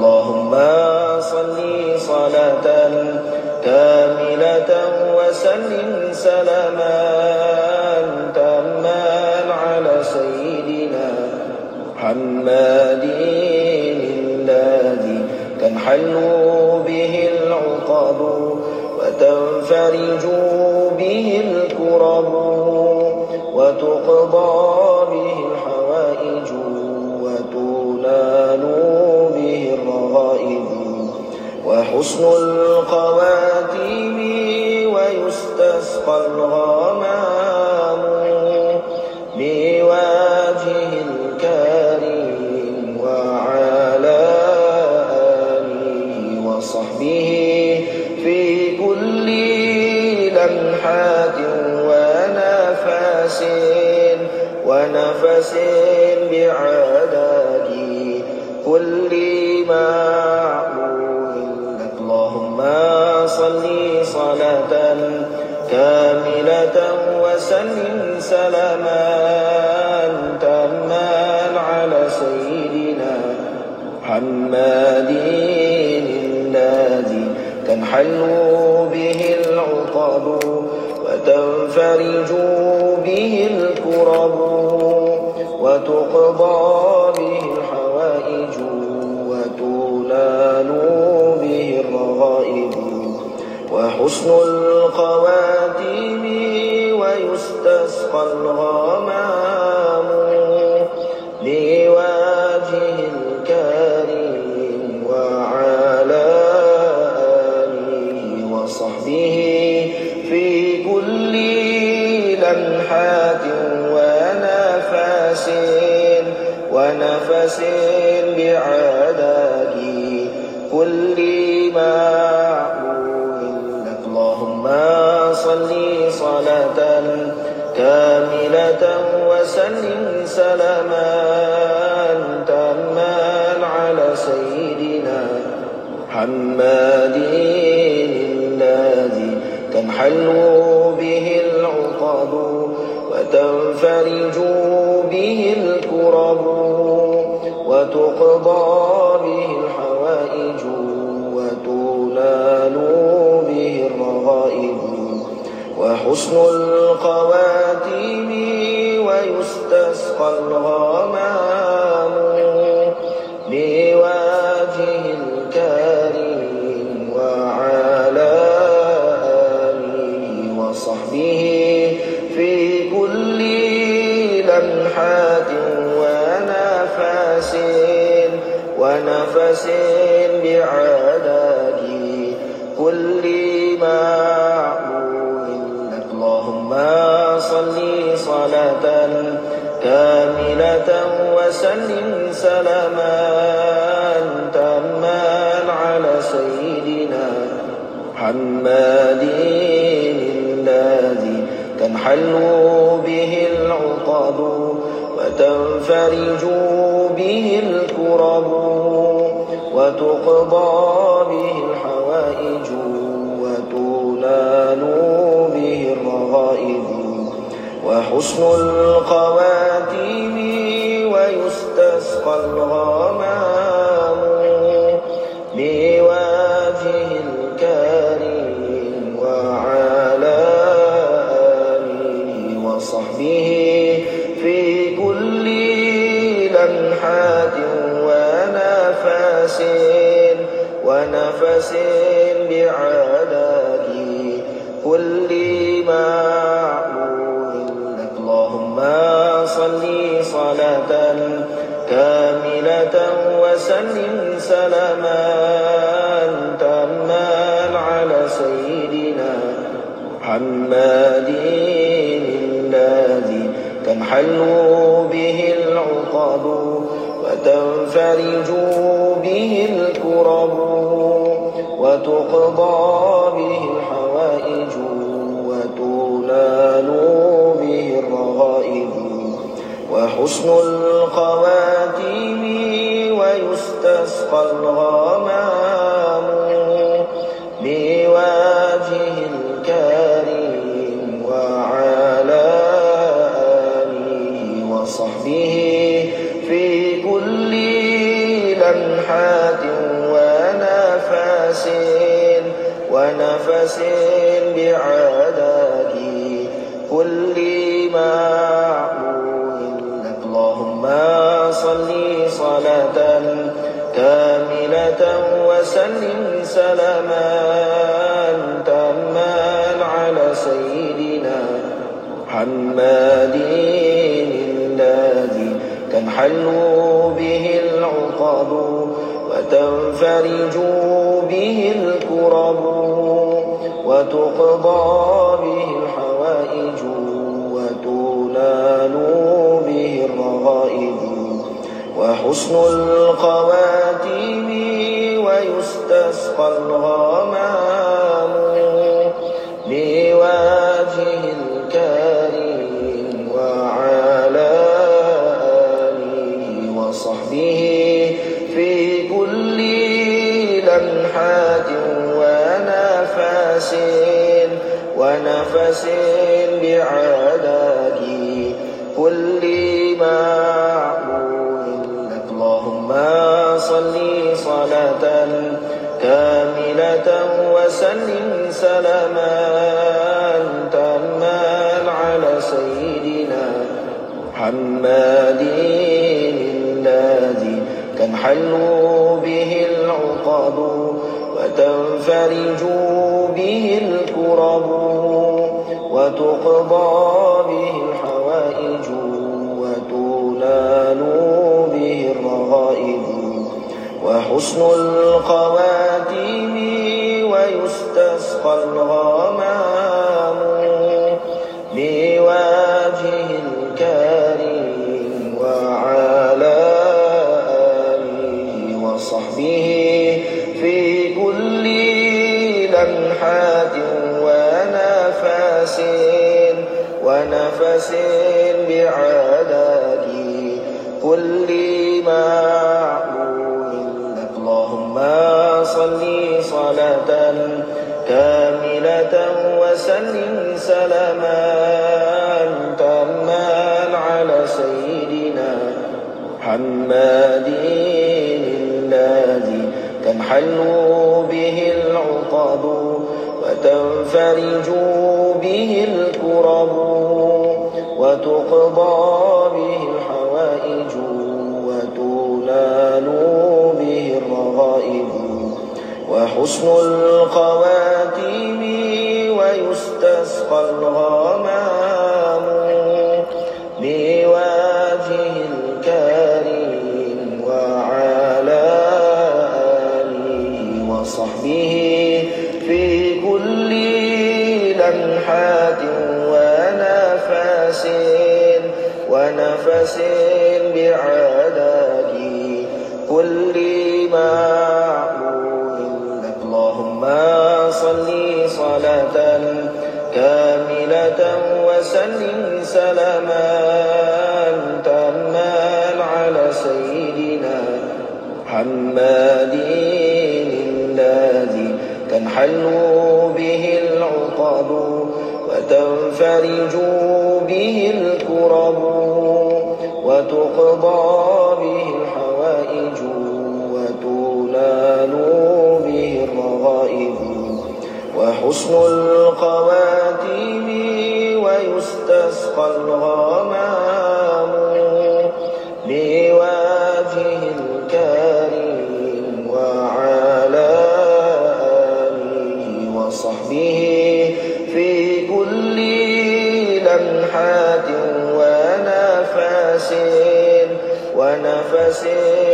اللهم صل صلاة كاملة وسلم سلاما تاما على سيدنا محمد الذي تنحل به العقد وتنفرج به الكرب وتقضى وحسن القواتم ويستسقى الغمام بواجه الكريم وعلى آله وصحبه في كل لمحات ونفس ونفس بعدد كل معلوم كاملة وسلم سلاما تاما على سيدنا محمد الذي تنحل به العقد وتنفرج به الكرب وتقضى به الحوائج وتنال به الرغائب وحسن القواتم ويستسقى الغمام لواجه الكريم وعلى آله وصحبه في كل لمحات ونفس ونفس بعدد كل معلوم كاملة وسلم سلاما تاما على سيدنا محمد الذي تنحل به العقد وتنفرج به الكرب وتقضى به الحوائج وتنال به الرغائب وحسن القواتم ويستسقى الغمام بواجه الكريم وعلى آله وصحبه في كل لمحات ونفس ونفس بعدد كل معلوم كاملة وسلم سلاما تاما على سيدنا محمد الذي تنحل به العقد وتنفرج به الكرب وتقضى به الحوائج وتنال وحسن القواتم ويستسقى الغمام. محمد الذي تنحل به العقد وتنفرج به الكرب وتقضى به الحوائج وتنال به الرغائب وحسن القواتم ويستسقى الغمام لمحات ونفس ونفس بعدد كل معلوم لك اللهم صل صلاة كاملة وسلم سلاما تاما على سيدنا محمد الذي تنحل به العقد وتنفرج به الكرب وتقضى به الحوائج وتنال به الرغائب وحسن القواتم ويستسقى الغمام محمد الذي تنحل به العقد وتنفرج به الكرب وتقضى به الحوائج وتنال به الرغائب وحسن القواتم ويستسقى الغمام وصحبه في كل لمحات ونفس ونفس بعدد كل معلوم اللهم صل صلاة كاملة وسلم سلاما تاما على سيدنا محمد. الذي تنحل به العقد وتنفرج به الكرب وتقضى به الحوائج وتنال به الرغائب وحسن القواتم ويستسقى الغمام ونفس بعدد كل معلوم اللهم صل صلاة كاملة وسلم سلاما تاما على سيدنا محمد الذي تنحل به العقد وتنفرج به الكرب وتقضى به الحوائج وتنال به الرغائب وحسن القواتم ويستسقى الغمام لمحات ونفس ونفس بعدد